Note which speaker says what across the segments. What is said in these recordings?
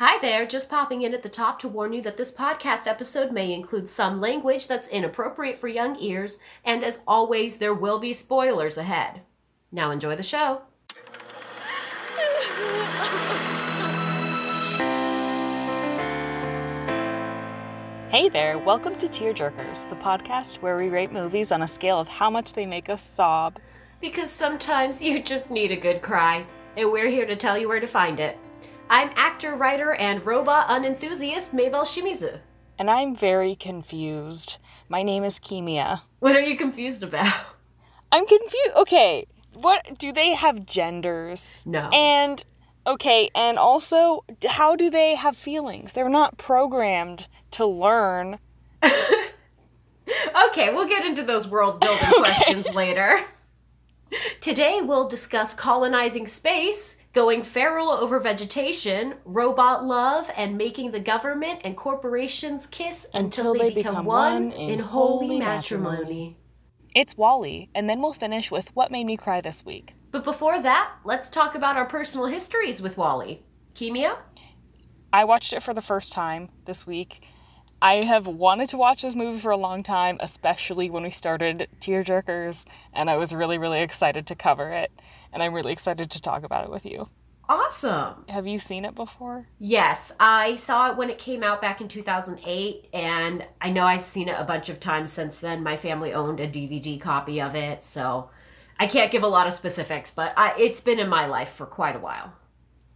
Speaker 1: Hi there, just popping in at the top to warn you that this podcast episode may include some language that's inappropriate for young ears, and as always, there will be spoilers ahead. Now enjoy the show.
Speaker 2: Hey there, welcome to Tearjerkers, the podcast where we rate movies on a scale of how much they make us sob.
Speaker 1: Because sometimes you just need a good cry, and we're here to tell you where to find it. I'm actor, writer, and robot unenthusiast Mabel Shimizu.
Speaker 2: And I'm very confused. My name is Kimia.
Speaker 1: What are you confused about?
Speaker 2: I'm confused. Okay, what do they have genders?
Speaker 1: No.
Speaker 2: And okay, and also how do they have feelings? They're not programmed to learn.
Speaker 1: Okay, we'll get into those world building questions later. Today we'll discuss colonizing space, going feral over vegetation, robot love, and making the government and corporations kiss until, they, become, one in holy matrimony.
Speaker 2: It's Wally, and then we'll finish with what made me cry this week.
Speaker 1: But before that, let's talk about our personal histories with Wally. Kimia?
Speaker 2: I watched it for the first time this week. I have wanted to watch this movie for a long time, especially when we started Tearjerkers, and I was really, really excited to cover it, and I'm really excited to talk about it with you.
Speaker 1: Awesome.
Speaker 2: Have you seen it before?
Speaker 1: Yes, I saw it when it came out back in 2008, and I know I've seen it a bunch of times since then. My family owned a DVD copy of it, so I can't give a lot of specifics, but I, it's been in my life for quite a while.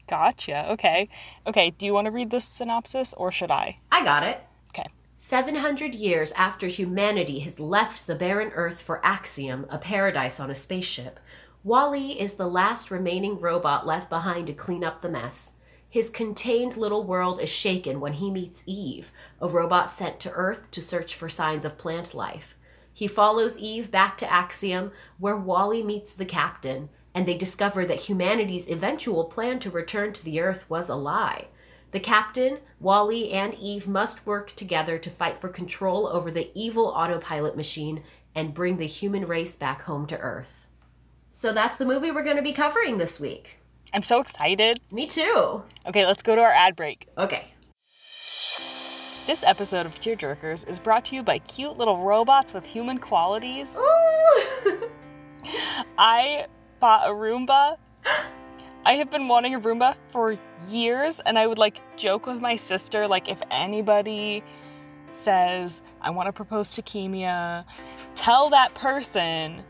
Speaker 2: Gotcha. Okay. Okay, do you want to read this synopsis or should I?
Speaker 1: I got it.
Speaker 2: Okay.
Speaker 1: 700 years after humanity has left the barren Earth for Axiom, a paradise on a spaceship, Wally is the last remaining robot left behind to clean up the mess. His contained little world is shaken when he meets Eve, a robot sent to Earth to search for signs of plant life. He follows Eve back to Axiom, where Wally meets the captain, and they discover that humanity's eventual plan to return to the Earth was a lie. The captain, Wally, and Eve must work together to fight for control over the evil autopilot machine and bring the human race back home to Earth. So that's the movie we're going to be covering this week.
Speaker 2: I'm so excited.
Speaker 1: Me too.
Speaker 2: Okay, let's go to our ad break.
Speaker 1: Okay.
Speaker 2: This episode of Tearjerkers is brought to you by cute little robots with human qualities.
Speaker 1: Ooh.
Speaker 2: I bought a Roomba. I have been wanting a Roomba for years, and I would like joke with my sister, like, if anybody says, I want to propose to Kimia, tell that person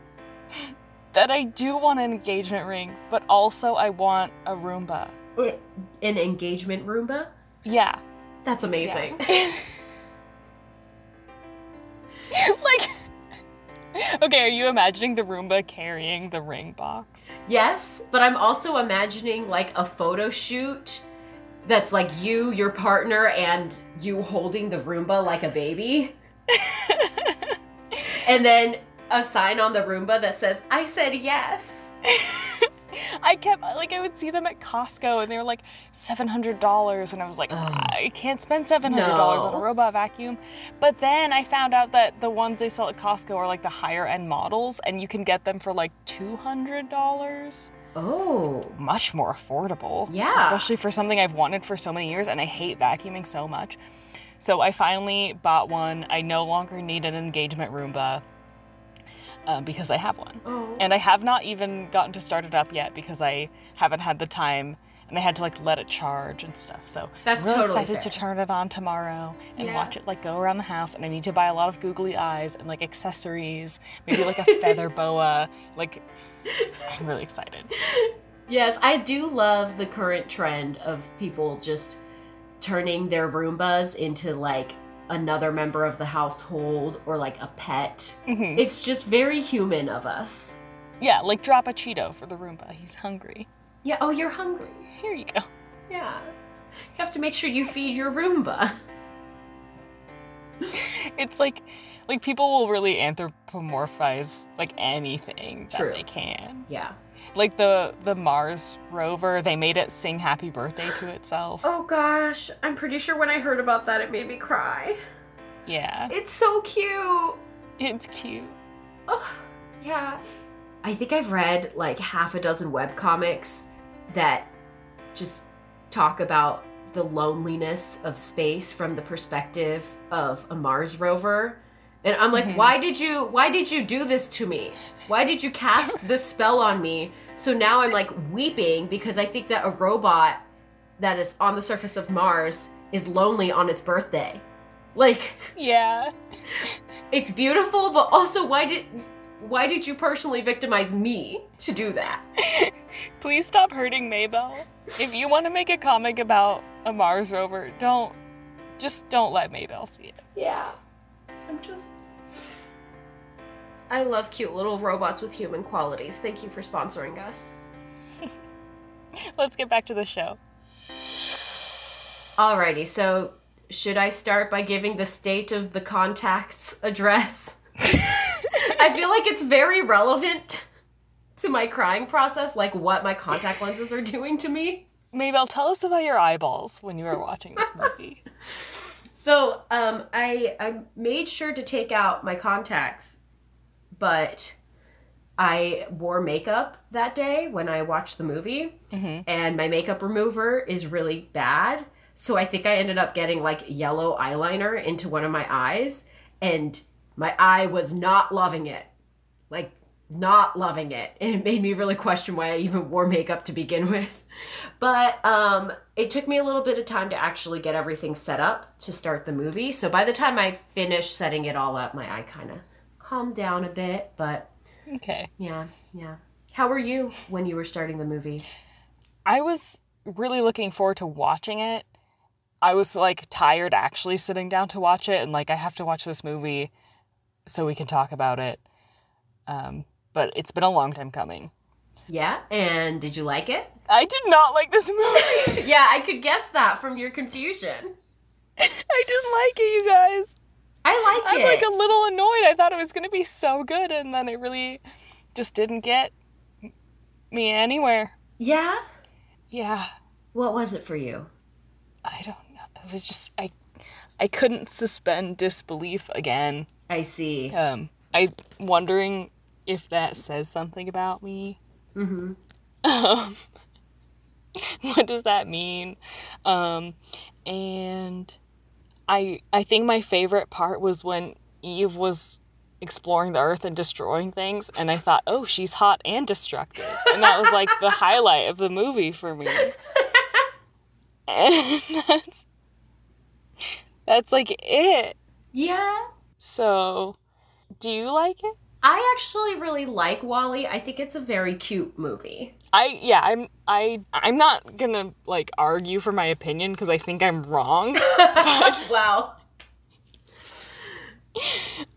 Speaker 2: that I do want an engagement ring, but also I want a Roomba.
Speaker 1: An engagement Roomba?
Speaker 2: Yeah.
Speaker 1: That's amazing.
Speaker 2: like, okay, are you imagining the Roomba carrying the ring box?
Speaker 1: Yes, but I'm also imagining like a photo shoot that's like you, your partner, and you holding the Roomba like a baby. and then a sign on the Roomba that says, I said yes.
Speaker 2: I kept like I would see them at Costco and they were like seven hundred dollars and I was like
Speaker 1: Ugh.
Speaker 2: I can't spend seven hundred dollars on a robot vacuum. But then I found out that the ones they sell at Costco are like the higher end models and you can get them for like two hundred dollars.
Speaker 1: Oh.
Speaker 2: Much more affordable.
Speaker 1: Yeah.
Speaker 2: Especially for something I've wanted for so many years and I hate vacuuming so much. So I finally bought one. I no longer need an engagement Roomba. Uh, because I have one.
Speaker 1: Oh.
Speaker 2: And I have not even gotten to start it up yet because I haven't had the time and I had to like let it charge and stuff. So
Speaker 1: That's
Speaker 2: I'm really
Speaker 1: totally
Speaker 2: excited to turn it on tomorrow and
Speaker 1: Yeah.
Speaker 2: watch it like go around the house. And I need to buy a lot of googly eyes and like accessories, maybe like a feather boa. Like I'm really excited.
Speaker 1: Yes, I do love the current trend of people just turning their Roombas into like another member of the household or like a pet.
Speaker 2: Mhm.
Speaker 1: It's just very human of us.
Speaker 2: Yeah, like drop a Cheeto for the Roomba. He's hungry.
Speaker 1: Yeah, oh, you're hungry.
Speaker 2: Here you go.
Speaker 1: Yeah. You have to make sure you feed your Roomba.
Speaker 2: It's like like people will really anthropomorphize like anything that
Speaker 1: True.
Speaker 2: they can.
Speaker 1: Yeah.
Speaker 2: Like the the Mars rover, they made it sing happy birthday to itself.
Speaker 1: Oh gosh, I'm pretty sure when I heard about that, it made me cry.
Speaker 2: Yeah.
Speaker 1: It's so cute.
Speaker 2: It's cute.
Speaker 1: Oh, yeah. I think I've read like half a dozen webcomics that just talk about the loneliness of space from the perspective of a Mars rover. And I'm like,
Speaker 2: Mhm.
Speaker 1: why did you why did you do this to me? Why did you cast this spell on me? So now I'm like weeping because I think that a robot that is on the surface of Mars is lonely on its birthday. Like
Speaker 2: Yeah.
Speaker 1: it's beautiful, but also why did why did you personally victimize me to do that?
Speaker 2: Please stop hurting Mabel. If you want to make a comic about a Mars rover, don't just don't let Mabel see it.
Speaker 1: Yeah. I'm just I love cute little robots with human qualities. Thank you for sponsoring us.
Speaker 2: Let's get back to the show.
Speaker 1: Alrighty, so should I start by giving the state of the contact's address? I feel like it's very relevant to my crying process, like what my contact lenses are doing to me.
Speaker 2: Mabel, tell us about your eyeballs when you were watching this movie.
Speaker 1: So, um, I I made sure to take out my contacts, but I wore makeup that day when I watched the movie,
Speaker 2: hmm
Speaker 1: and my makeup remover is really bad. So I think I ended up getting like yellow eyeliner into one of my eyes, and my eye was not loving it. Like, not loving it. And it made me really question why I even wore makeup to begin with. But um, it took me a little bit of time to actually get everything set up to start the movie. So by the time I finished setting it all up, my eye kind of calmed down a bit. But
Speaker 2: Okay.
Speaker 1: yeah, yeah. How were you when you were starting the movie?
Speaker 2: I was really looking forward to watching it. I was like tired actually sitting down to watch it, and like I have to watch this movie so we can talk about it. Um, but it's been a long time coming.
Speaker 1: Yeah, and did you like it?
Speaker 2: I did not like this movie.
Speaker 1: yeah, I could guess that from your confusion.
Speaker 2: I didn't like it, you guys.
Speaker 1: I like it.
Speaker 2: I'm like a little annoyed. I thought it was gonna be so good, and then it really just didn't get me anywhere.
Speaker 1: yeah?
Speaker 2: Yeah,
Speaker 1: What was it for you?
Speaker 2: I don't know. It was just I, I couldn't suspend disbelief again.
Speaker 1: I see.
Speaker 2: Um, I wondering if that says something about me.
Speaker 1: Mm-hmm.
Speaker 2: Um, what does that mean? Um, and I I think my favorite part was when Eve was exploring the earth and destroying things and I thought, "Oh, she's hot and destructive." And that was like the highlight of the movie for me. And that's that's like it.
Speaker 1: Yeah.
Speaker 2: So, do you like it?
Speaker 1: I actually really like Wally. I think it's a very cute movie.
Speaker 2: I yeah, I'm I I'm not going to like argue for my opinion because I think I'm wrong.
Speaker 1: wow.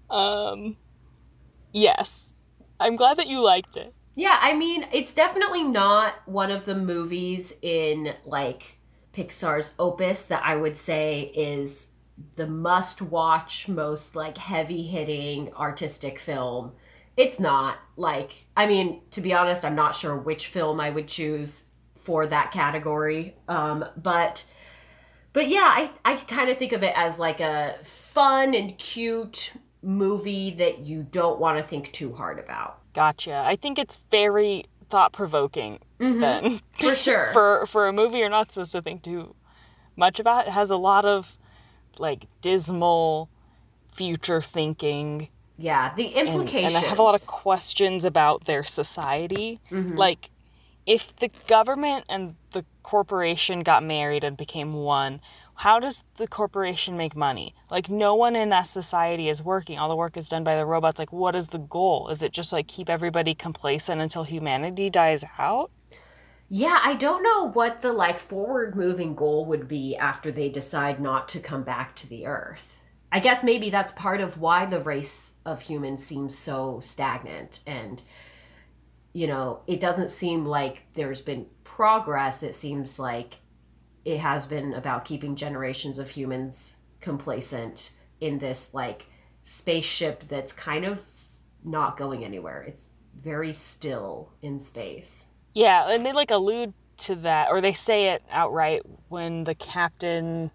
Speaker 2: Um yes. I'm glad that you liked it.
Speaker 1: Yeah, I mean, it's definitely not one of the movies in like Pixar's opus that I would say is the must watch, most like heavy hitting artistic film. It's not. Like, I mean, to be honest, I'm not sure which film I would choose for that category. Um, but but yeah, I I kind of think of it as like a fun and cute movie that you don't want to think too hard about.
Speaker 2: Gotcha. I think it's very thought provoking
Speaker 1: Mhm.
Speaker 2: then.
Speaker 1: For sure.
Speaker 2: for for a movie you're not supposed to think too much about. It has a lot of like dismal future thinking
Speaker 1: Yeah, the implications.
Speaker 2: and I have a lot of questions about their society.
Speaker 1: Mhm.
Speaker 2: Like if the government and the corporation got married and became one, how does the corporation make money? Like no one in that society is working. All the work is done by the robots. Like what is the goal? Is it just like keep everybody complacent until humanity dies out?
Speaker 1: Yeah, I don't know what the like forward moving goal would be after they decide not to come back to the earth. I guess maybe that's part of why the race of humans seems so stagnant and you know, it doesn't seem like there's been progress. It seems like it has been about keeping generations of humans complacent in this like spaceship that's kind of not going anywhere. It's very still in space.
Speaker 2: Yeah, and they like allude to that, or they say it outright when the captain.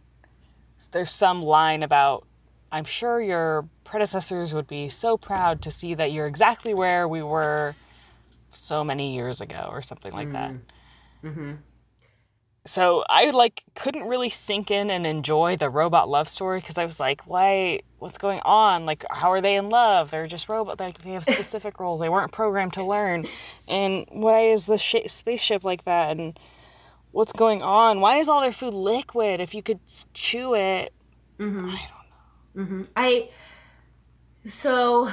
Speaker 2: There's some line about, I'm sure your predecessors would be so proud to see that you're exactly where we were so many years ago, or something like that.
Speaker 1: Mm-hmm.
Speaker 2: so I like couldn't really sink in and enjoy the robot love story because I was like, why? What's going on? Like, how are they in love? They're just robot. Like they have specific roles. They weren't programmed to learn. And why is the sh- spaceship like that? And what's going on? Why is all their food liquid? If you could chew it,
Speaker 1: Mm-hmm.
Speaker 2: I don't know.
Speaker 1: Mm-hmm. I so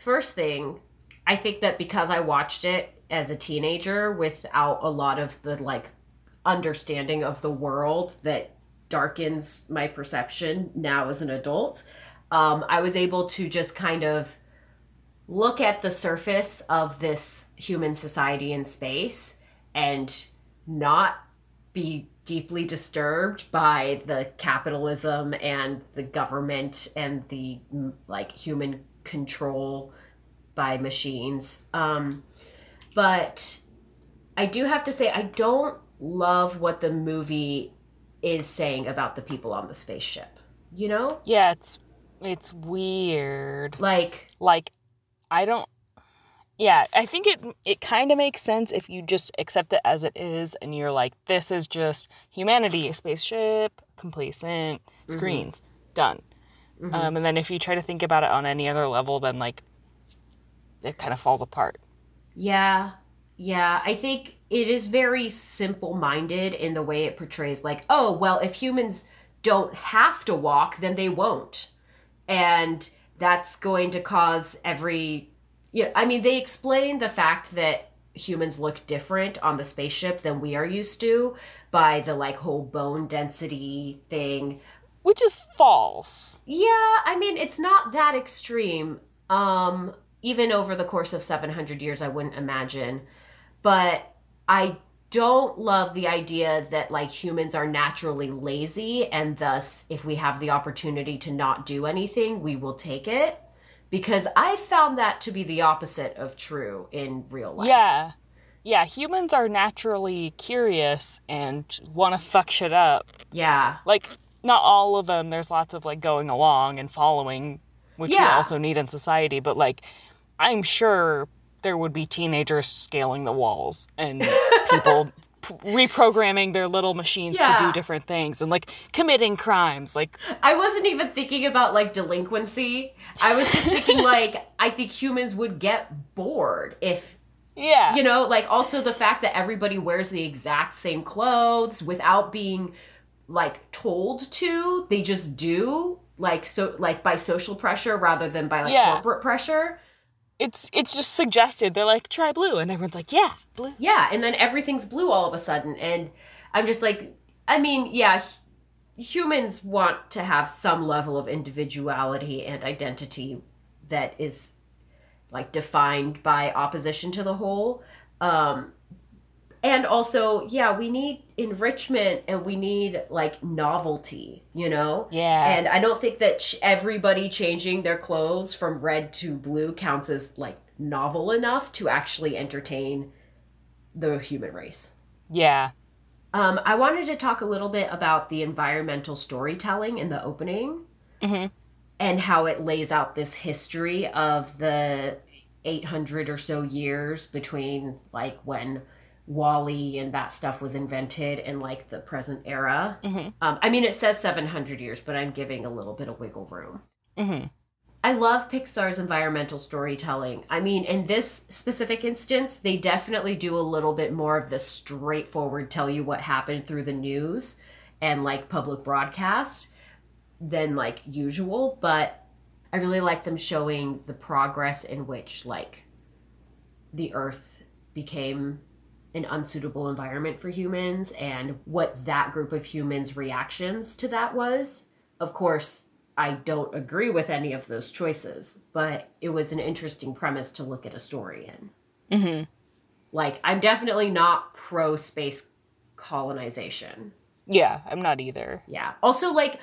Speaker 1: first thing, I think that because I watched it as a teenager without a lot of the like understanding of the world that darkens my perception now as an adult, um, I was able to just kind of look at the surface of this human society in space and not be deeply disturbed by the capitalism and the government and the like human control by machines. Um but i do have to say i don't love what the movie is saying about the people on the spaceship you know
Speaker 2: Yeah, it's it's weird.
Speaker 1: like
Speaker 2: Like, I don't. Yeah, I think it it kind of makes sense if you just accept it as it is, and you're like, this is just humanity, a spaceship, complacent, screens, done.
Speaker 1: mhm.
Speaker 2: Um, and then if you try to think about it on any other level, then like, it kind of falls apart.
Speaker 1: Yeah. Yeah. I think it is very simple minded in the way it portrays, like, oh, well, if humans don't have to walk, then they won't. And that's going to cause every. Yeah. I mean, they explain the fact that humans look different on the spaceship than we are used to by the like whole bone density thing.
Speaker 2: Which is false.
Speaker 1: Yeah, I mean, it's not that extreme. Um, even over the course of 700 years, I wouldn't imagine. But I don't love the idea that like humans are naturally lazy and thus if we have the opportunity to not do anything, we will take it because I found that to be the opposite of true in real life.
Speaker 2: Yeah. Yeah, humans are naturally curious and want to fuck shit up.
Speaker 1: Yeah.
Speaker 2: Like, not all of them. There's lots of like going along and following, which we also need in society. But like, I'm sure there would be teenagers scaling the walls and people reprogramming their little machines to do different things and like committing crimes. Like,
Speaker 1: I wasn't even thinking about like delinquency. I was just thinking like I think humans would get bored if
Speaker 2: yeah,
Speaker 1: you know, like also the fact that everybody wears the exact same clothes without being like told to, they just do like so like by social pressure rather than by like
Speaker 2: Yeah.
Speaker 1: corporate pressure.
Speaker 2: It's it's just suggested. They're like, try blue, and everyone's like, yeah, blue.
Speaker 1: Yeah, and then everything's blue all of a sudden and I'm just like I mean, yeah, humans want to have some level of individuality and identity that is like defined by opposition to the whole um and also yeah we need enrichment and we need like novelty you know?
Speaker 2: Yeah,
Speaker 1: and i don't think that ch- everybody changing their clothes from red to blue counts as like novel enough to actually entertain the human race.
Speaker 2: Yeah,
Speaker 1: um, I wanted to talk a little bit about the environmental storytelling in the opening
Speaker 2: hmm
Speaker 1: and how it lays out this history of the 800 or so years between like when Wally and that stuff was invented in like the present era.
Speaker 2: hmm
Speaker 1: Um, I mean, it says 700 years, but I'm giving a little bit of wiggle room.
Speaker 2: hmm
Speaker 1: I love Pixar's environmental storytelling. I mean, in this specific instance, they definitely do a little bit more of the straightforward tell you what happened through the news and like public broadcast than like usual, but I really like them showing the progress in which like the earth became an unsuitable environment for humans and what that group of humans reactions to that was. Of course, I don't agree with any of those choices, but it was an interesting premise to look at a story in.
Speaker 2: hmm
Speaker 1: Like, I'm definitely not pro space colonization.
Speaker 2: Yeah, I'm not either.
Speaker 1: Yeah. Also, like,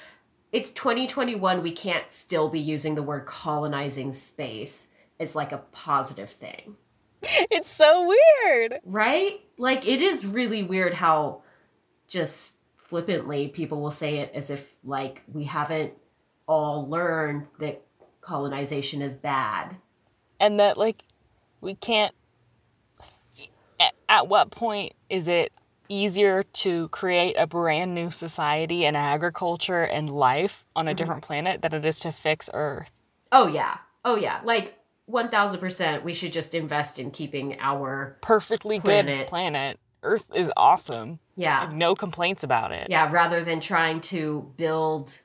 Speaker 1: it's 2021. We can't still be using the word colonizing space as like a positive thing,
Speaker 2: It's so weird.
Speaker 1: right? Like, it is really weird how just flippantly people will say it as if like we haven't all learned that colonization is bad.
Speaker 2: and that like we can't at, at what point is it easier to create a brand new society and agriculture and life on a mm-hmm. different planet than it is to fix Earth.
Speaker 1: Oh yeah. Oh yeah. Like 1000% we should just invest in keeping our
Speaker 2: Perfectly
Speaker 1: Planet.
Speaker 2: good planet. Earth is awesome.
Speaker 1: Yeah.
Speaker 2: no complaints about it.
Speaker 1: Yeah, rather than trying to build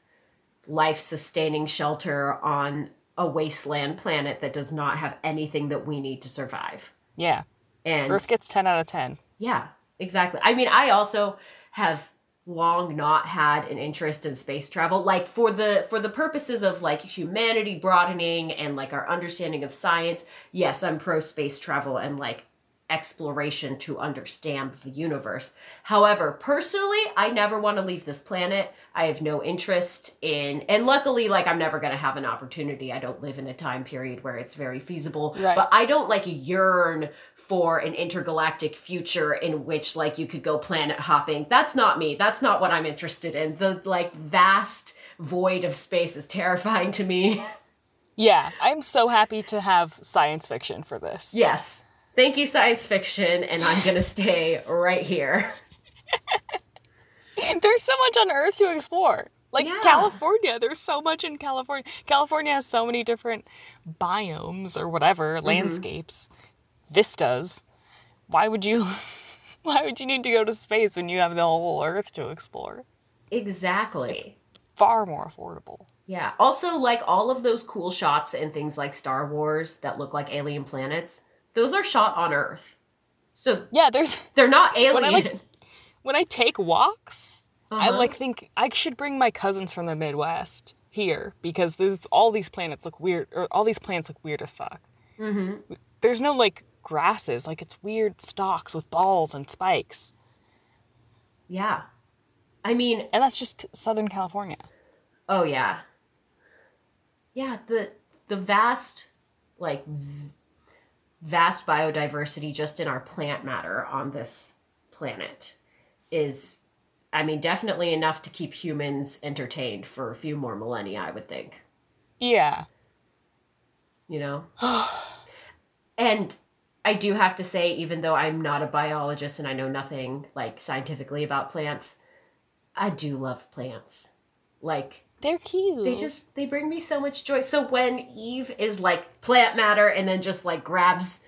Speaker 1: life sustaining shelter on a wasteland planet that does not have anything that we need to survive.
Speaker 2: Yeah.
Speaker 1: And
Speaker 2: Earth gets 10 out of 10.
Speaker 1: yeah, exactly. I mean, I also have long not had an interest in space travel. Like for the for the purposes of like humanity broadening and like our understanding of science yes i'm pro space travel and like exploration to understand the universe. However personally i never want to leave this planet. I have no interest in and luckily like i'm never going to have an opportunity. I don't live in a time period where it's very feasible.
Speaker 2: Right.
Speaker 1: but i don't like yearn for an intergalactic future in which like you could go planet hopping. That's not me. That's not what i'm interested in. The like vast void of space is terrifying to me.
Speaker 2: Yeah, I'm so happy to have science fiction for this.
Speaker 1: yes thank you science fiction and i'm gonna stay right here
Speaker 2: There's so much on Earth to explore. Like
Speaker 1: Yeah.
Speaker 2: California, there's so much in California. California has so many different biomes or whatever,
Speaker 1: Mm-hmm.
Speaker 2: landscapes, vistas. Why would you why would you need to go to space when you have the whole Earth to explore?
Speaker 1: exactly
Speaker 2: Far more affordable.
Speaker 1: Yeah. Also, like all of those cool shots and things like Star Wars that look like alien planets, those are shot on Earth. So
Speaker 2: Yeah, there's
Speaker 1: they're not alien.
Speaker 2: When I, like, when I take walks, I
Speaker 1: Uh-huh.
Speaker 2: like think I should bring my cousins from the Midwest here because there's, all these planets look weird or all these plants look weird as fuck.
Speaker 1: Mhm.
Speaker 2: There's no like grasses, like it's weird stalks with balls and spikes.
Speaker 1: Yeah. I mean,
Speaker 2: And that's just Southern California.
Speaker 1: oh yeah. Yeah, the the vast like v- vast biodiversity just in our plant matter on this planet is I mean, definitely enough to keep humans entertained for a few more millennia, I would think.
Speaker 2: Yeah.
Speaker 1: you know? and I do have to say, even though I'm not a biologist and I know nothing like scientifically about plants, I do love plants. Like
Speaker 2: They're cute.
Speaker 1: they just they bring me so much joy. So when Eve is like plant matter and then just like grabs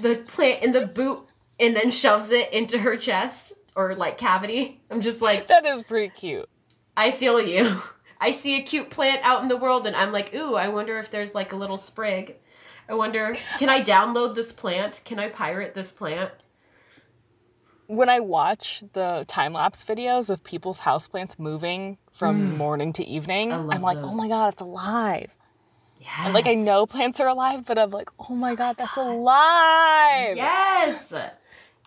Speaker 1: the plant in the boot and then shoves it into her chest or like cavity, I'm just like,
Speaker 2: that is pretty cute.
Speaker 1: I feel you. I see a cute plant out in the world and I'm like, ooh, I wonder if there's like a little sprig. I wonder, can I download this plant? Can I pirate this plant?
Speaker 2: When I watch the time lapse videos of people's houseplants moving from mm. morning to evening, I'm like, oh
Speaker 1: those.
Speaker 2: oh my god, it's alive.
Speaker 1: Yes.
Speaker 2: And like I know plants are alive, but I'm like, oh my god, that's alive.
Speaker 1: Yes.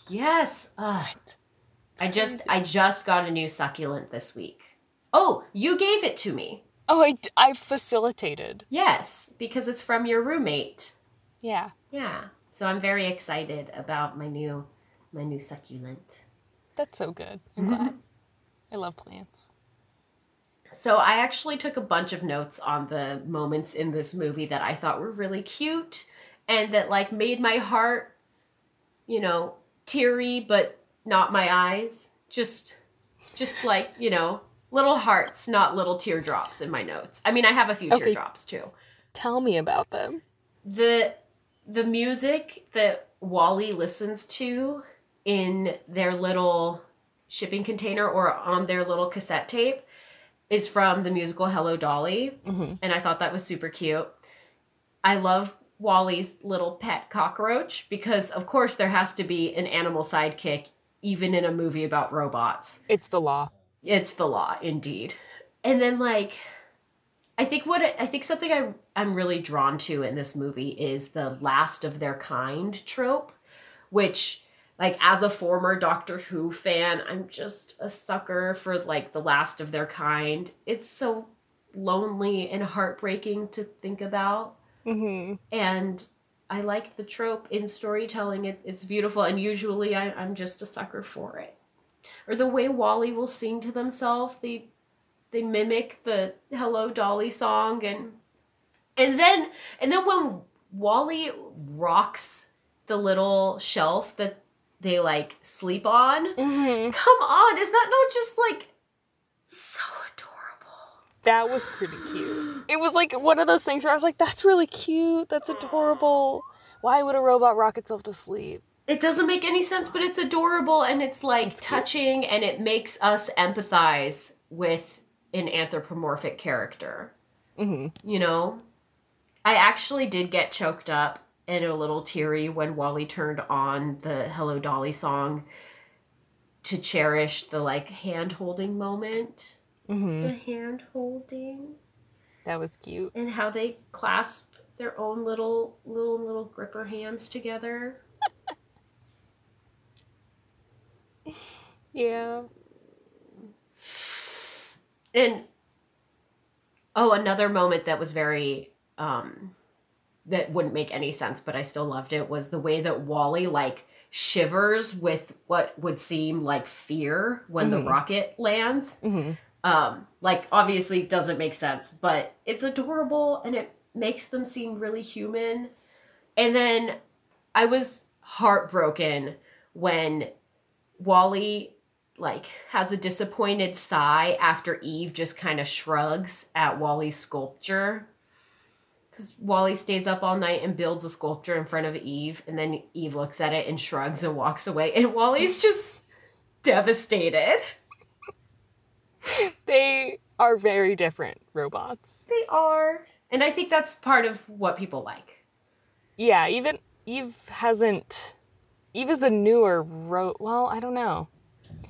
Speaker 1: Yes. I just I just got a new succulent this week. Oh, you gave it to me.
Speaker 2: Oh, I, I facilitated.
Speaker 1: Yes, because it's from your roommate.
Speaker 2: Yeah.
Speaker 1: Yeah. So I'm very excited about my new my new succulent.
Speaker 2: That's so good. I'm glad. I love plants.
Speaker 1: So I actually took a bunch of notes on the moments in this movie that I thought were really cute and that like made my heart, you know, teary but not my eyes. Just just like, you know, little hearts, not little teardrops in my notes. I mean, I have a few
Speaker 2: Okay.
Speaker 1: teardrops too.
Speaker 2: Tell me about them.
Speaker 1: The the music that Wally listens to in their little shipping container or on their little cassette tape is from the musical Hello Dolly,
Speaker 2: hmm
Speaker 1: and I thought that was super cute. I love Wally's little pet cockroach because, of course, there has to be an animal sidekick, even in a movie about robots.
Speaker 2: It's the law.
Speaker 1: It's the law, indeed. And then, like, I think what I think something I I'm really drawn to in this movie is the last of their kind trope, which like as a former Doctor Who fan, I'm just a sucker for like the last of their kind. It's so lonely and heartbreaking to think about
Speaker 2: hmm
Speaker 1: and I like the trope in storytelling. It, it's beautiful, and usually I, I'm just a sucker for it. Or the way Wally will sing to themselves, they they mimic the "Hello Dolly" song, and and then and then when Wally rocks the little shelf that they like sleep on.
Speaker 2: Mhm.
Speaker 1: Come on, is that not just like so adorable?
Speaker 2: That was pretty cute. It was like one of those things where I was like, that's really cute. That's adorable. Why would a robot rock itself to sleep?
Speaker 1: It doesn't make any sense, but it's adorable and it's like
Speaker 2: It's cute.
Speaker 1: touching and it makes us empathize with an anthropomorphic character.
Speaker 2: hmm
Speaker 1: You know? I actually did get choked up and a little teary when Wally turned on the Hello Dolly song to cherish the like hand holding moment.
Speaker 2: hmm
Speaker 1: The hand holding
Speaker 2: That was cute.
Speaker 1: and how they clasp their own little little little gripper hands together.
Speaker 2: Yeah.
Speaker 1: And oh, another moment that was very um that wouldn't make any sense, but I still loved it was the way that Wally like shivers with what would seem like fear when
Speaker 2: Mhm.
Speaker 1: the rocket lands.
Speaker 2: hmm
Speaker 1: Um like obviously doesn't make sense, but it's adorable and it makes them seem really human. And then I was heartbroken when Wally like has a disappointed sigh after Eve just kind of shrugs at Wally's sculpture. Cuz Wally stays up all night and builds a sculpture in front of Eve and then Eve looks at it and shrugs and walks away and Wally's just devastated.
Speaker 2: They are very different robots.
Speaker 1: They are. And I think that's part of what people like.
Speaker 2: Yeah, even Eve hasn't. Eve is a newer ro. Well, I don't know.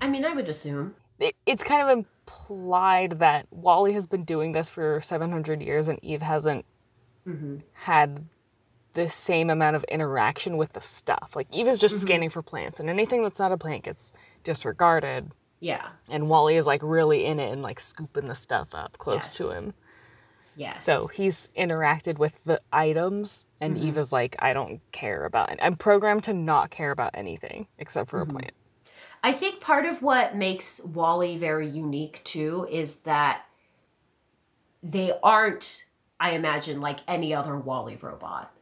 Speaker 1: I mean, I would assume.
Speaker 2: It, it's kind of implied that Wally has been doing this for 700 years and Eve hasn't
Speaker 1: hmm
Speaker 2: had the same amount of interaction with the stuff. Like Eve is just
Speaker 1: Mhm.
Speaker 2: scanning for plants, and anything that's not a plant gets disregarded.
Speaker 1: Yeah.
Speaker 2: And Wally is like really in it and like scooping the stuff up close to him.
Speaker 1: Yes.
Speaker 2: So he's interacted with the items, and
Speaker 1: Mhm.
Speaker 2: Eve is like, I don't care about it. I'm programmed to not care about anything except for
Speaker 1: Mhm.
Speaker 2: a plant.
Speaker 1: I think part of what makes Wally very unique too is that they aren't, I imagine, like any other Wally robot.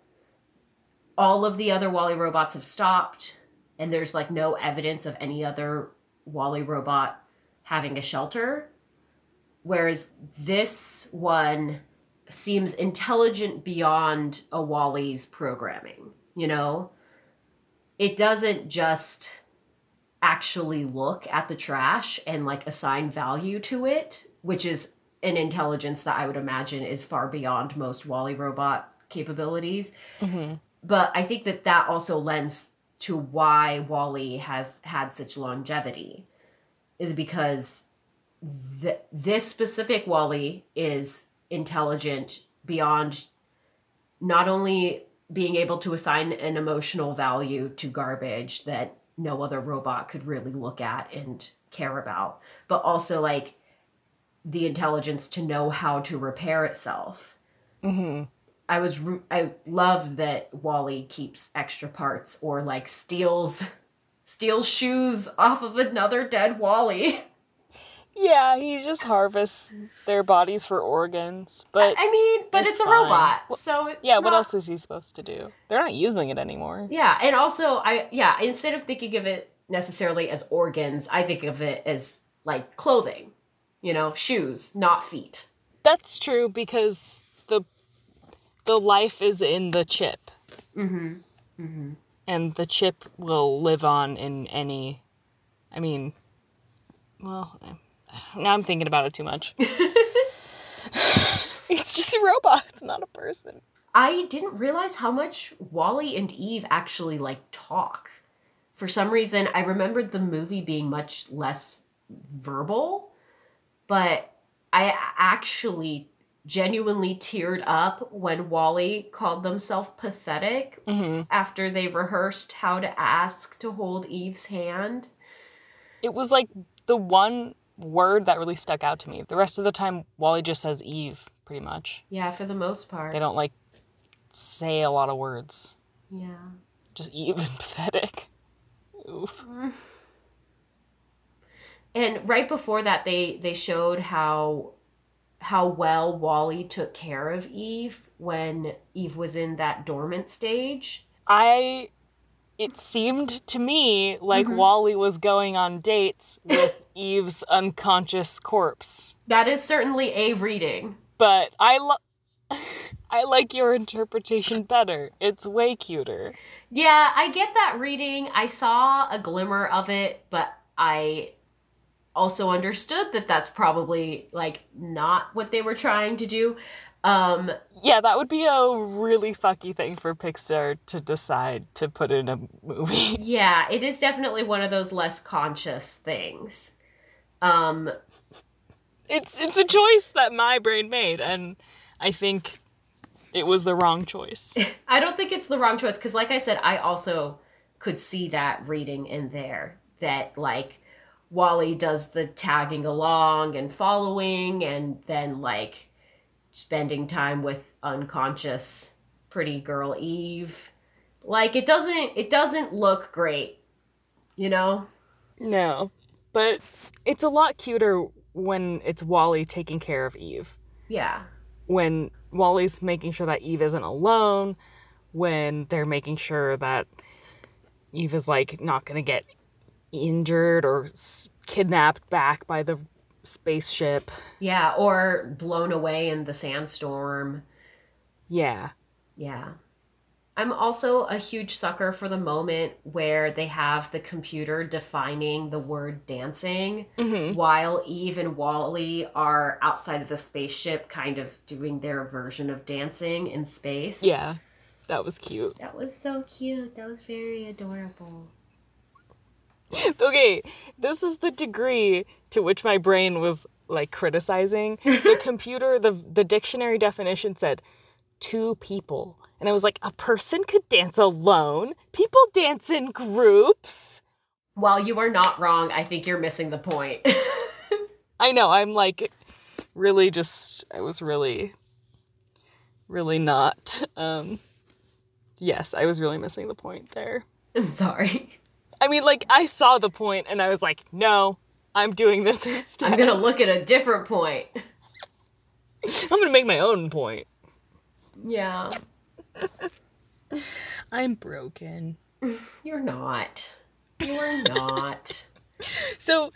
Speaker 1: All of the other Wally robots have stopped, and there's like no evidence of any other Wally robot having a shelter. Whereas this one seems intelligent beyond a Wally's programming, you know? It doesn't just actually look at the trash and like assign value to it, which is an intelligence that I would imagine is far beyond most Wally robot capabilities.
Speaker 2: hmm
Speaker 1: But I think that that also lends to why Wally has had such longevity, is because th- this specific Wally is intelligent beyond not only being able to assign an emotional value to garbage that no other robot could really look at and care about, but also like the intelligence to know how to repair itself.
Speaker 2: hmm
Speaker 1: I was I love that Wally keeps extra parts or like steals steals shoes off of another dead Wally.
Speaker 2: Yeah, he just harvests their bodies for organs. But
Speaker 1: I mean, but it's,
Speaker 2: it's
Speaker 1: a robot, so it's
Speaker 2: yeah, what else is he supposed to do? They're not using it anymore.
Speaker 1: Yeah, and also I yeah, instead of thinking of it necessarily as organs, I think of it as like clothing. You know, shoes, not feet.
Speaker 2: That's true because the the life is in the chip,
Speaker 1: Mhm. Mhm.
Speaker 2: and the chip will live on in any. I mean, well, now I'm thinking about it too much. it's just a robot. It's not a person.
Speaker 1: I didn't realize how much Wally and Eve actually like talk. For some reason, I remembered the movie being much less verbal, but I actually genuinely teared up when Wally called themselves pathetic
Speaker 2: hmm
Speaker 1: after they rehearsed how to ask to hold Eve's hand.
Speaker 2: It was like the one word that really stuck out to me. The rest of the time, Wally just says Eve, pretty much.
Speaker 1: Yeah, for the most part.
Speaker 2: They don't like say a lot of words.
Speaker 1: Yeah.
Speaker 2: Just Eve and pathetic. Oof.
Speaker 1: And right before that they they showed how how well Wally took care of Eve when Eve was in that dormant stage.
Speaker 2: I it seemed to me like mm-hmm. Wally was going on dates with Eve's unconscious corpse.
Speaker 1: That is certainly a reading.
Speaker 2: But I lo- I like your interpretation better. It's way cuter.
Speaker 1: Yeah, I get that reading. I saw a glimmer of it, but I also understood that that's probably like not what they were trying to do. Um
Speaker 2: Yeah, that would be a really fucky thing for Pixar to decide to put in a movie.
Speaker 1: yeah, it is definitely one of those less conscious things. Um
Speaker 2: It's it's a choice that my brain made and I think it was the wrong choice.
Speaker 1: I don't think it's the wrong choice because, like I said, I also could see that reading in there that, like, Wally does the tagging along and following, and then, like, spending time with unconscious pretty girl Eve. Like, it doesn't, it doesn't look great, you know?
Speaker 2: No. But it's a lot cuter when it's Wally taking care of Eve.
Speaker 1: Yeah.
Speaker 2: When Wally's making sure that Eve isn't alone, when they're making sure that Eve is like not going to get injured or s- kidnapped back by the spaceship.
Speaker 1: Yeah. Or blown away in the sandstorm.
Speaker 2: Yeah.
Speaker 1: Yeah. I'm also a huge sucker for the moment where they have the computer defining the word dancing
Speaker 2: Mhm.
Speaker 1: while Eve and Wally are outside of the spaceship, kind of doing their version of dancing in space.
Speaker 2: Yeah. That was cute.
Speaker 1: That was so cute. That was very adorable.
Speaker 2: okay, this is the degree to which my brain was like criticizing. the computer, the the dictionary definition said two people. And I was like, a person could dance alone. People dance in groups.
Speaker 1: While you are not wrong, I think you're missing the point.
Speaker 2: I know, I'm like really just I was really really not um yes, I was really missing the point there.
Speaker 1: I'm sorry.
Speaker 2: I mean, like I saw the point and I was like, no, I'm doing this instead.
Speaker 1: I'm going to look at a different point.
Speaker 2: I'm gonna make my own point.
Speaker 1: Yeah.
Speaker 2: I'm broken.
Speaker 1: You're not. You're not.
Speaker 2: So,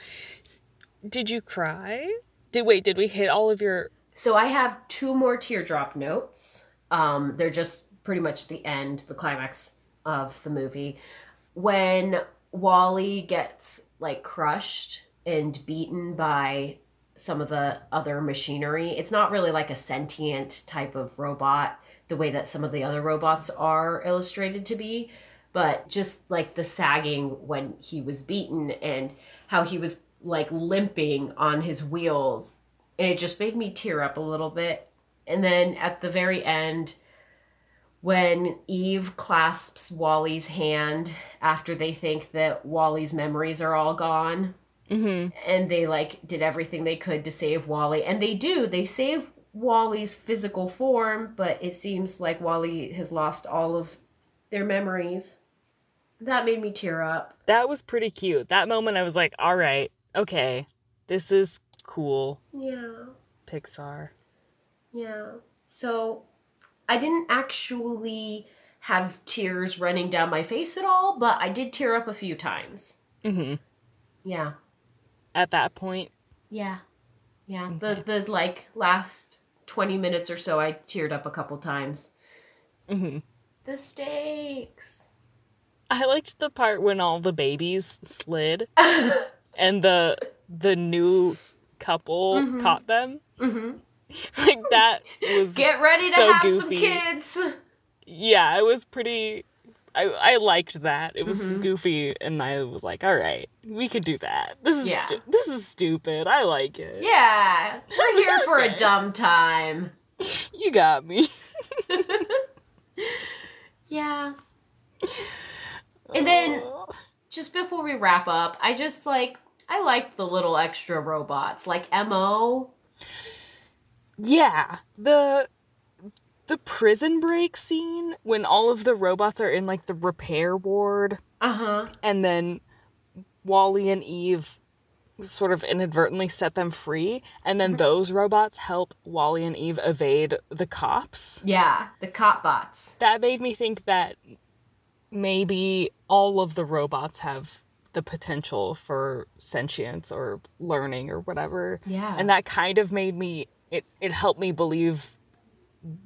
Speaker 2: did you cry? Did wait? Did we hit all of your?
Speaker 1: So I have two more teardrop notes. Um, they're just pretty much the end, the climax of the movie. When Wally gets like crushed and beaten by some of the other machinery. It's not really like a sentient type of robot the way that some of the other robots are illustrated to be, but just like the sagging when he was beaten and how he was like limping on his wheels and it just made me tear up a little bit. And then at the very end, when Eve clasps Wally's hand after they think that Wally's memories are all gone,
Speaker 2: Mm-hmm.
Speaker 1: and they like did everything they could to save Wally, and they do, they save Wally's physical form, but it seems like Wally has lost all of their memories. That made me tear up.
Speaker 2: That was pretty cute. That moment, I was like, all right, okay, this is cool.
Speaker 1: Yeah.
Speaker 2: Pixar.
Speaker 1: Yeah. So I didn't actually have tears running down my face at all, but I did tear up a few times.
Speaker 2: Mm-hmm.
Speaker 1: Yeah.
Speaker 2: At that point,
Speaker 1: Yeah. Yeah.
Speaker 2: Okay.
Speaker 1: The the like last 20 minutes or so I teared up a couple times.
Speaker 2: mm-hmm.
Speaker 1: The stakes.
Speaker 2: I liked the part when all the babies slid and the the new couple
Speaker 1: Mhm.
Speaker 2: caught them. Like that was
Speaker 1: Get ready to
Speaker 2: So
Speaker 1: have some
Speaker 2: goofy.
Speaker 1: kids.
Speaker 2: yeah, it was pretty. I I liked that. It was
Speaker 1: Mhm.
Speaker 2: goofy, and I was like, all right, we could do that. This is
Speaker 1: Yeah.
Speaker 2: stu- this is stupid. I like it.
Speaker 1: Yeah. We're here for a dumb time.
Speaker 2: You got me.
Speaker 1: Yeah. And then just before we wrap up, I just like I like the little extra robots like Mo.
Speaker 2: Yeah, the the prison break scene when all of the robots are in like the repair ward,
Speaker 1: Uh huh.
Speaker 2: and then Wally and Eve sort of inadvertently set them free, and then
Speaker 1: Mhm.
Speaker 2: those robots help Wally and Eve evade the cops.
Speaker 1: Yeah, the cop bots.
Speaker 2: that made me think that maybe all of the robots have the potential for sentience or learning or whatever.
Speaker 1: Yeah.
Speaker 2: And that kind of made me it it helped me believe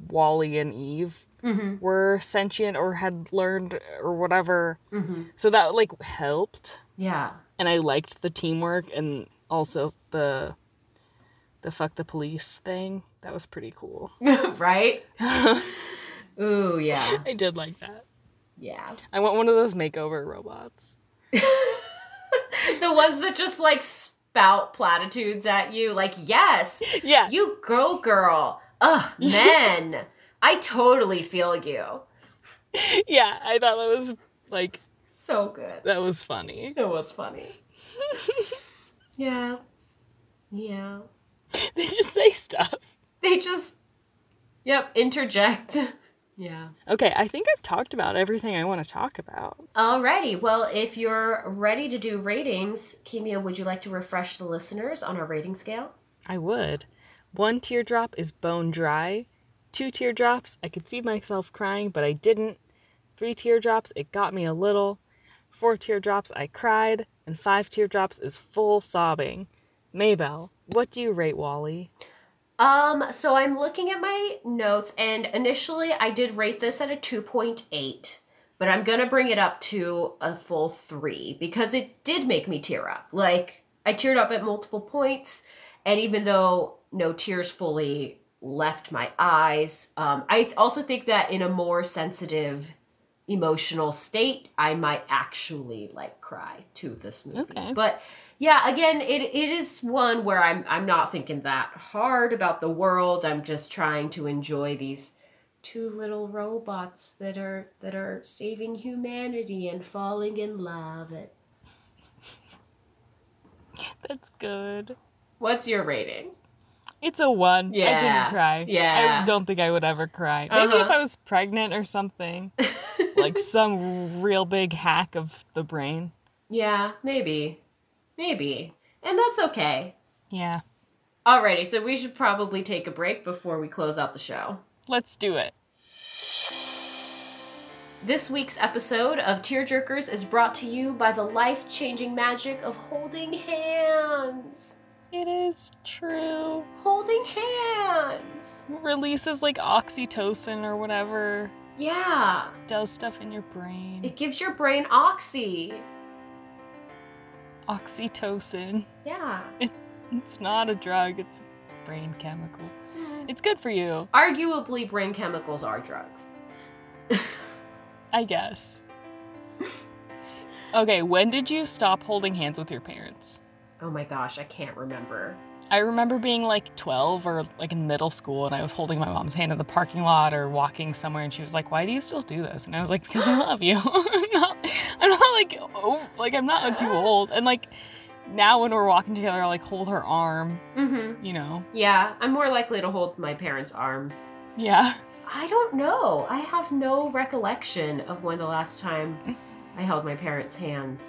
Speaker 2: WALL-E and Eve
Speaker 1: Mm-hmm.
Speaker 2: were sentient or had learned or whatever.
Speaker 1: Mm-hmm.
Speaker 2: So that like helped
Speaker 1: Yeah.
Speaker 2: and I liked the teamwork and also the the fuck the police thing. That was pretty cool.
Speaker 1: right? Ooh, yeah.
Speaker 2: I did like that.
Speaker 1: Yeah.
Speaker 2: I want one of those makeover robots.
Speaker 1: the ones that just like spout platitudes at you, like, yes,
Speaker 2: Yeah.
Speaker 1: you go, girl. Ugh, men. I totally feel you.
Speaker 2: Yeah, I thought that was like
Speaker 1: So good.
Speaker 2: that was funny.
Speaker 1: It was funny. yeah. Yeah.
Speaker 2: They just say stuff.
Speaker 1: They just, yep, interject. Yeah.
Speaker 2: Okay, I think I've talked about everything I want to talk about.
Speaker 1: Alrighty. Well, if you're ready to do ratings, Kimia, would you like to refresh the listeners on our rating scale?
Speaker 2: I would. One teardrop is bone dry. Two teardrops, I could see myself crying, but I didn't. Three teardrops, it got me a little. Four teardrops, I cried. And five teardrops is full sobbing. Mabel, what do you rate WALL-E?
Speaker 1: Um, so I'm looking at my notes, and initially I did rate this at a 2.8, but I'm gonna bring it up to a full three because it did make me tear up. Like, I teared up at multiple points, and even though no tears fully left my eyes, um, I also think that in a more sensitive, emotional state, I might actually like cry to this movie.
Speaker 2: Okay.
Speaker 1: But yeah, again, it it is one where I'm I'm not thinking that hard about the world. I'm just trying to enjoy these two little robots that are that are saving humanity and falling in love.
Speaker 2: That's good.
Speaker 1: What's your rating?
Speaker 2: It's a one. I
Speaker 1: Yeah,
Speaker 2: didn't cry.
Speaker 1: yeah.
Speaker 2: I don't think I would ever cry. Maybe if
Speaker 1: Uh-huh.
Speaker 2: I was pregnant or something. like some real big hack of the brain.
Speaker 1: Yeah, maybe. Maybe. And that's okay.
Speaker 2: Yeah.
Speaker 1: Alrighty, so we should probably take a break before we close out the show.
Speaker 2: Let's do it.
Speaker 1: This week's episode of Tearjerkers is brought to you by the life changing magic of holding hands.
Speaker 2: It is true.
Speaker 1: Holding hands.
Speaker 2: Releases like oxytocin or whatever.
Speaker 1: Yeah,
Speaker 2: Does stuff in your brain.
Speaker 1: it gives your brain oxy.
Speaker 2: Oxytocin.
Speaker 1: Yeah.
Speaker 2: It's not a drug, it's a brain chemical. Mm. It's good for you,
Speaker 1: Arguably, brain chemicals are drugs.
Speaker 2: I guess. okay, when did you stop holding hands with your parents?
Speaker 1: Oh my gosh, I can't remember.
Speaker 2: I remember being like 12 or like in middle school and I was holding my mom's hand in the parking lot or walking somewhere and she was like, "Why do you still do this?" And I was like, "Because I love you." I'm not I'm not like oh, like I'm not too old. And like now when we're walking together, I like hold her arm,
Speaker 1: Mm-hmm.
Speaker 2: you know.
Speaker 1: Yeah, I'm more likely to hold my parents' arms.
Speaker 2: Yeah.
Speaker 1: I don't know. I have no recollection of when the last time I held my parents' hands.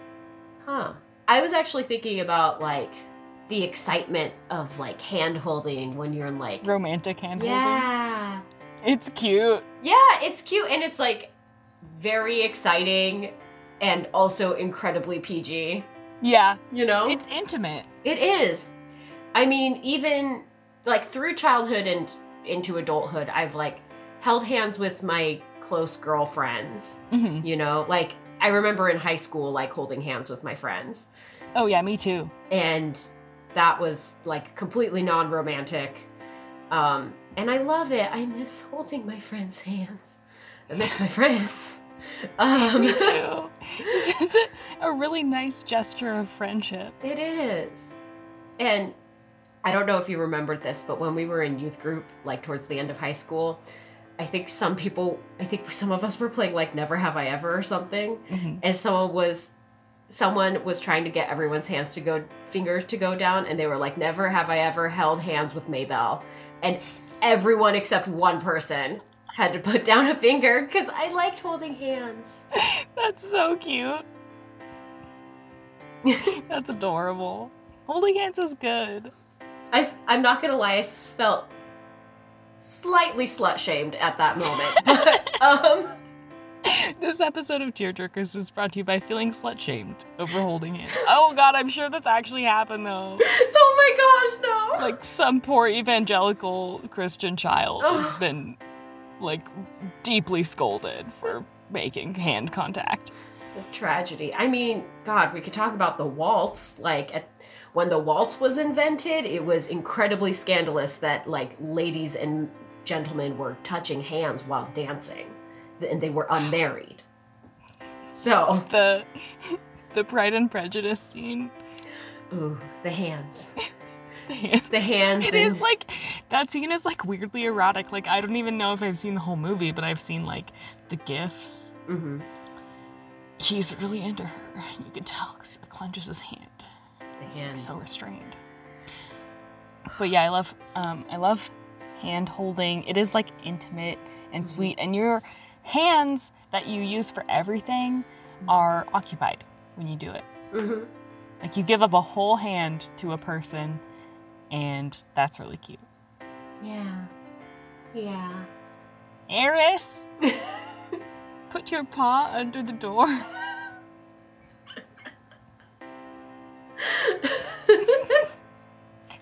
Speaker 1: Huh. I was actually thinking about like the excitement of like hand holding when you're in like
Speaker 2: Romantic hand holding.
Speaker 1: Yeah.
Speaker 2: It's cute.
Speaker 1: Yeah, it's cute and it's like very exciting and also incredibly PG,
Speaker 2: Yeah.
Speaker 1: you know?
Speaker 2: It's intimate.
Speaker 1: It is. I mean, even like through childhood and into adulthood, I've like held hands with my close girlfriends,
Speaker 2: hmm
Speaker 1: you know? Like I remember in high school like holding hands with my friends
Speaker 2: Oh yeah, me too.
Speaker 1: and that was like completely non-romantic. Um and I love it. I miss holding my friends' hands. I miss my friends. Um
Speaker 2: Me too. It's just a, a really nice gesture of friendship.
Speaker 1: It is. And I don't know if you remembered this, but when we were in youth group, like towards the end of high school, I think some people, I think some of us were playing like Never Have I Ever or something,
Speaker 2: Mhm.
Speaker 1: and someone was, someone was trying to get everyone's hands to go, fingers to go down, and they were like, Never have I ever held hands with Mabel, and everyone except one person had to put down a finger because I liked holding hands.
Speaker 2: That's so cute. That's adorable. Holding hands is good.
Speaker 1: I, I'm not gonna lie, i felt slightly slut shamed at that moment. But, um,
Speaker 2: This episode of Tearjerkers is brought to you by feeling slut shamed over holding hands. Oh god, I'm sure that's actually happened though.
Speaker 1: oh my gosh, no.
Speaker 2: Like some poor evangelical Christian child oh.
Speaker 1: has
Speaker 2: been like deeply scolded for making hand contact.
Speaker 1: The tragedy. I mean, God, we could talk about the waltz. Like, at, when the waltz was invented, it was incredibly scandalous that like ladies and gentlemen were touching hands while dancing, and they were unmarried. So,
Speaker 2: The the Pride and Prejudice scene.
Speaker 1: ooh, the hands,
Speaker 2: The hands.
Speaker 1: the hands.
Speaker 2: It
Speaker 1: and-
Speaker 2: is like that scene is like weirdly erotic. Like I don't even know if I've seen the whole movie, but I've seen like the gifs.
Speaker 1: Mhm.
Speaker 2: He's really into her. You can tell because he clenches his hand.
Speaker 1: the
Speaker 2: He's like,
Speaker 1: hands.
Speaker 2: so restrained. But yeah, I love um I love hand holding. It is like intimate and
Speaker 1: Mhm.
Speaker 2: sweet and your hands that you use for everything are occupied when you do it.
Speaker 1: Mhm.
Speaker 2: Like you give up a whole hand to a person and that's really cute.
Speaker 1: Yeah. Yeah.
Speaker 2: Eris, put your paw under the door.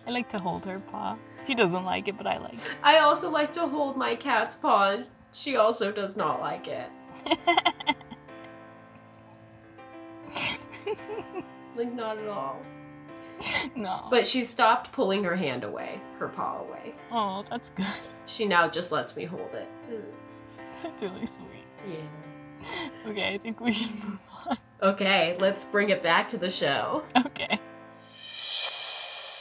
Speaker 2: I like to hold her paw. She doesn't like it, but I like it.
Speaker 1: I also like to hold my cat's paw. She also does not like it. Like, not at all.
Speaker 2: no.
Speaker 1: But she stopped pulling her hand away, her paw away.
Speaker 2: oh, that's good.
Speaker 1: She now just lets me hold it.
Speaker 2: That's really sweet.
Speaker 1: Yeah.
Speaker 2: Okay, I think we should move on.
Speaker 1: Okay, let's bring it back to the show.
Speaker 2: Okay.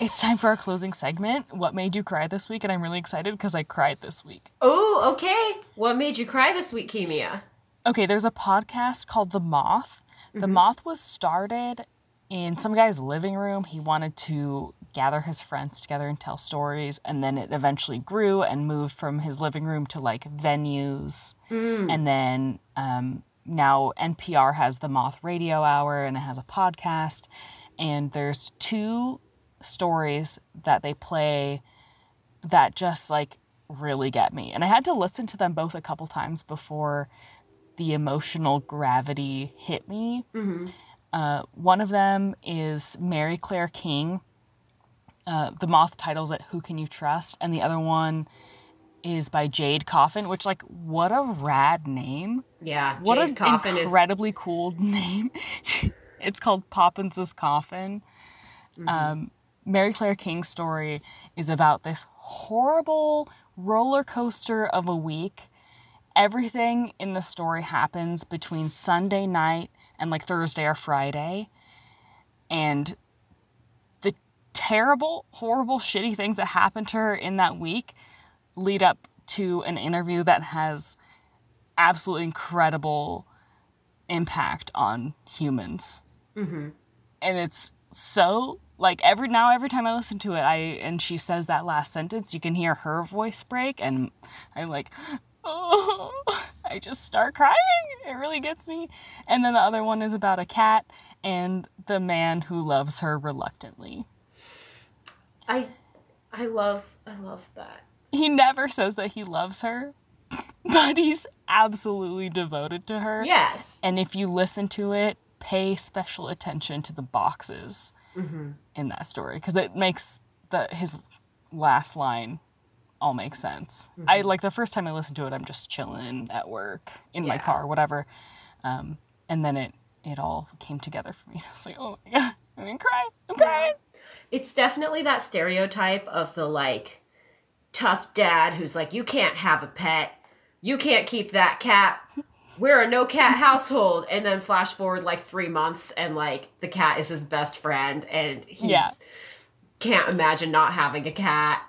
Speaker 2: It's time for our closing segment. What made you cry this week? And I'm really excited because I cried this week.
Speaker 1: Oh, okay. What made you cry this week, Kimia?
Speaker 2: Okay, there's a podcast called The Moth. The
Speaker 1: Mhm.
Speaker 2: Moth was started in some guy's living room. He wanted to gather his friends together and tell stories, and then it eventually grew and moved from his living room to like venues.
Speaker 1: Mm.
Speaker 2: And then um, now NPR has the Moth Radio Hour and it has a podcast. And there's two stories that they play that just like really get me. And I had to listen to them both a couple times before the emotional gravity hit me.
Speaker 1: hmm
Speaker 2: Uh, one of them is Mary Claire King. Uh, the Moth titles it "Who Can You Trust," and the other one is by Jade Coffin. Which, like, what a rad name!
Speaker 1: Yeah.
Speaker 2: What
Speaker 1: Jade
Speaker 2: an
Speaker 1: Coffin is.
Speaker 2: incredibly cool name. it's called Poppins' Coffin.
Speaker 1: Mhm.
Speaker 2: Um, Mary Claire King's story is about this horrible roller coaster of a week. Everything in the story happens between Sunday night and like Thursday or Friday. And the terrible, horrible, shitty things that happened to her in that week lead up to an interview that has absolutely incredible impact on humans
Speaker 1: Mhm.
Speaker 2: and it's so like every now every time I listen to it, I and she says that last sentence, you can hear her voice break, and I'm like, oh, I just start crying. It really gets me. And then the other one is about a cat and the man who loves her reluctantly.
Speaker 1: I, I love, I love that.
Speaker 2: He never says that he loves her, but he's absolutely devoted to her.
Speaker 1: Yes.
Speaker 2: And if you listen to it, pay special attention to the boxes
Speaker 1: hmm
Speaker 2: in that story because it makes the his last line all make sense. I
Speaker 1: Mhm.
Speaker 2: like the first time I listened to it, I'm just chilling at work in my car, whatever, um, and then it it all came together for me. I was like, oh my god, I'm gonna cry, I'm crying.
Speaker 1: It's definitely that stereotype of the like tough dad who's like, you can't have a pet, you can't keep that cat. We're a no cat household, and then flash forward like three months, and like the cat is his best friend, and he
Speaker 2: Yeah.
Speaker 1: can't imagine not having a cat.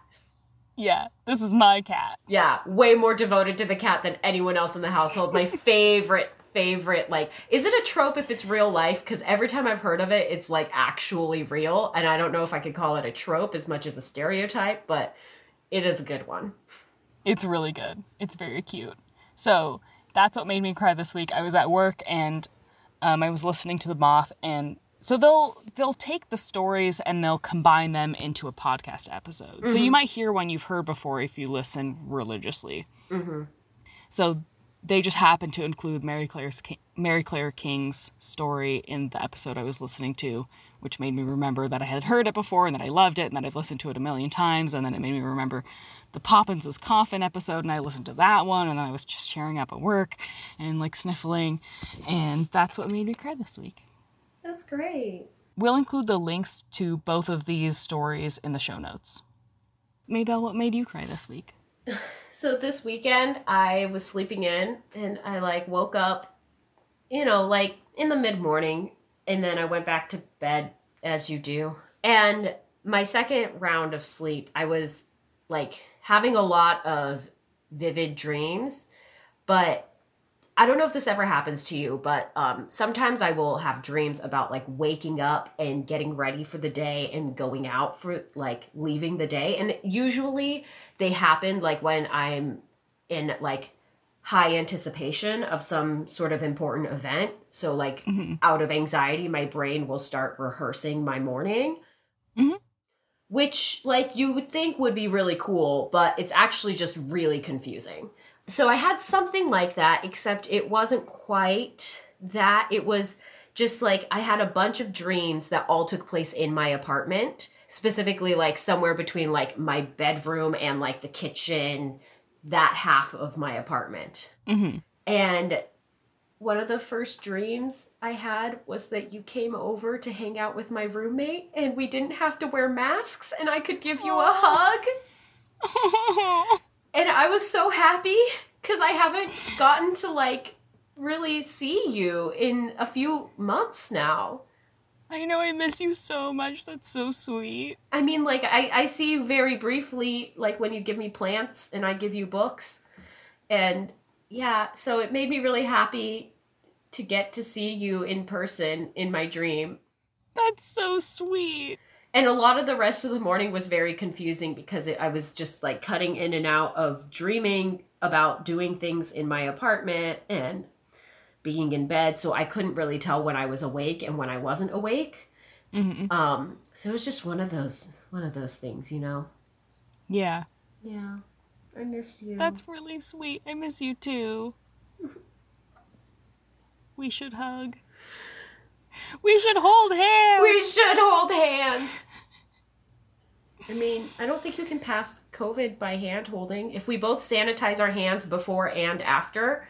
Speaker 2: Yeah, this is my cat.
Speaker 1: Yeah, way more devoted to the cat than anyone else in the household. My favorite, favorite, like, is it a trope if it's real life? Because every time I've heard of it, it's like actually real. And I don't know if I could call it a trope as much as a stereotype, but it is a good one.
Speaker 2: It's really good. It's very cute. So that's what made me cry this week. I was at work and um, I was listening to the moth, and so they'll they'll take the stories and they'll combine them into a podcast episode. So you
Speaker 1: Mhm.
Speaker 2: might hear one you've heard before if you listen religiously.
Speaker 1: Mm-hmm.
Speaker 2: So they just happened to include Mary Claire's Mary Claire King's story in the episode I was listening to, which made me remember that I had heard it before and that I loved it and that I've listened to it a million times. And then it made me remember the Poppins' coffin episode, and I listened to that one, and then I was just cheering up at work and like sniffling, and that's what made me cry this week.
Speaker 1: That's great.
Speaker 2: We'll include the links to both of these stories in the show notes. Mabel, what made you cry this week?
Speaker 1: So this weekend I was sleeping in and I like woke up, you know, like in the mid morning, and then I went back to bed as you do. And my second round of sleep, I was like having a lot of vivid dreams, but I don't know if this ever happens to you, but um, sometimes I will have dreams about like waking up and getting ready for the day and going out for like leaving the day. And usually they happen like when I'm in like high anticipation of some sort of important event. So, like
Speaker 2: Mhm.
Speaker 1: out of anxiety, my brain will start rehearsing my morning.
Speaker 2: Mhm.
Speaker 1: Which, like, you would think would be really cool, but it's actually just really confusing. So I had something like that, except it wasn't quite that. It was just like I had a bunch of dreams that all took place in my apartment, specifically like somewhere between like my bedroom and like the kitchen, that half of my apartment.
Speaker 2: Mm-hmm.
Speaker 1: And one of the first dreams I had was that you came over to hang out with my roommate and we didn't have to wear masks and I could give you a hug. And I was so happy because I haven't gotten to like really see you in a few months now.
Speaker 2: I know I miss you so much. That's so sweet.
Speaker 1: I mean, like, I, I see you very briefly, like when you give me plants and I give you books. And yeah, so it made me really happy to get to see you in person in my dream.
Speaker 2: That's so sweet.
Speaker 1: And a lot of the rest of the morning was very confusing because it, I was just like cutting in and out of dreaming about doing things in my apartment and being in bed. So I couldn't really tell when I was awake and when I wasn't awake.
Speaker 2: Mm-hmm.
Speaker 1: Um, so it was just one of those one of those things, you know.
Speaker 2: Yeah,
Speaker 1: Yeah, I miss you.
Speaker 2: that's really sweet. I miss you too. We should hug. We should hold hands.
Speaker 1: we should hold hands. I mean, I don't think you can pass COVID by hand holding if we both sanitize our hands before and after.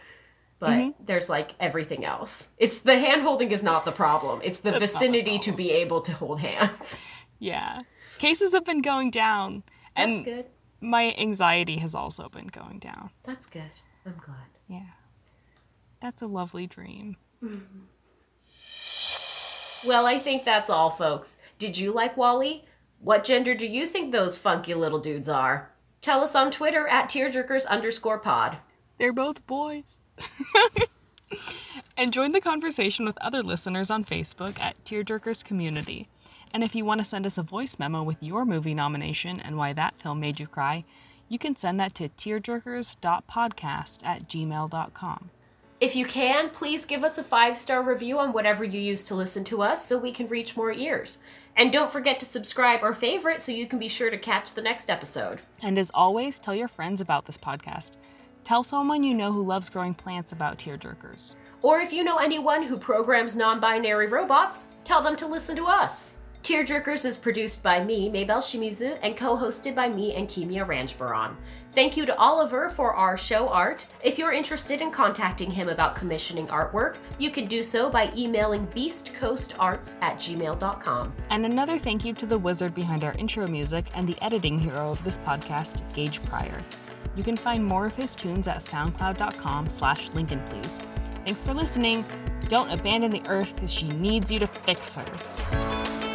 Speaker 1: But
Speaker 2: Mhm.
Speaker 1: there's like everything else. It's the hand holding is not the problem. It's the
Speaker 2: That's not the
Speaker 1: vicinity to be able to hold hands.
Speaker 2: Yeah. Cases have been going down.
Speaker 1: That's
Speaker 2: and
Speaker 1: good.
Speaker 2: my anxiety has also been going down.
Speaker 1: That's good. I'm glad.
Speaker 2: Yeah. That's a lovely dream.
Speaker 1: Well, I think that's all, folks. Did you like WALL-E? What gender do you think those funky little dudes are? Tell us on Twitter at tearjerkers underscore pod.
Speaker 2: They're both boys. and join the conversation with other listeners on Facebook at Tearjerkers Community. And if you want to send us a voice memo with your movie nomination and why that film made you cry, you can send that to tearjerkers.podcast at gmail.com.
Speaker 1: If you can, please give us a five star review on whatever you use to listen to us so we can reach more ears. And don't forget to subscribe or favorite so you can be sure to catch the next episode.
Speaker 2: And as always, tell your friends about this podcast. Tell someone you know who loves growing plants about Tearjerkers.
Speaker 1: Or if you know anyone who programs non binary robots, tell them to listen to us. Tearjerkers is produced by me, Mabel Shimizu, and co hosted by me and Kimia Ranjbaran. Thank you to Oliver for our show art. If you're interested in contacting him about commissioning artwork, you can do so by emailing beastcoastarts at gmail.com.
Speaker 2: And another thank you to the wizard behind our intro music and the editing hero of this podcast, Gage Pryor. You can find more of his tunes at soundcloud.com slash Lincoln Please. Thanks for listening. Don't abandon the earth because she needs you to fix her.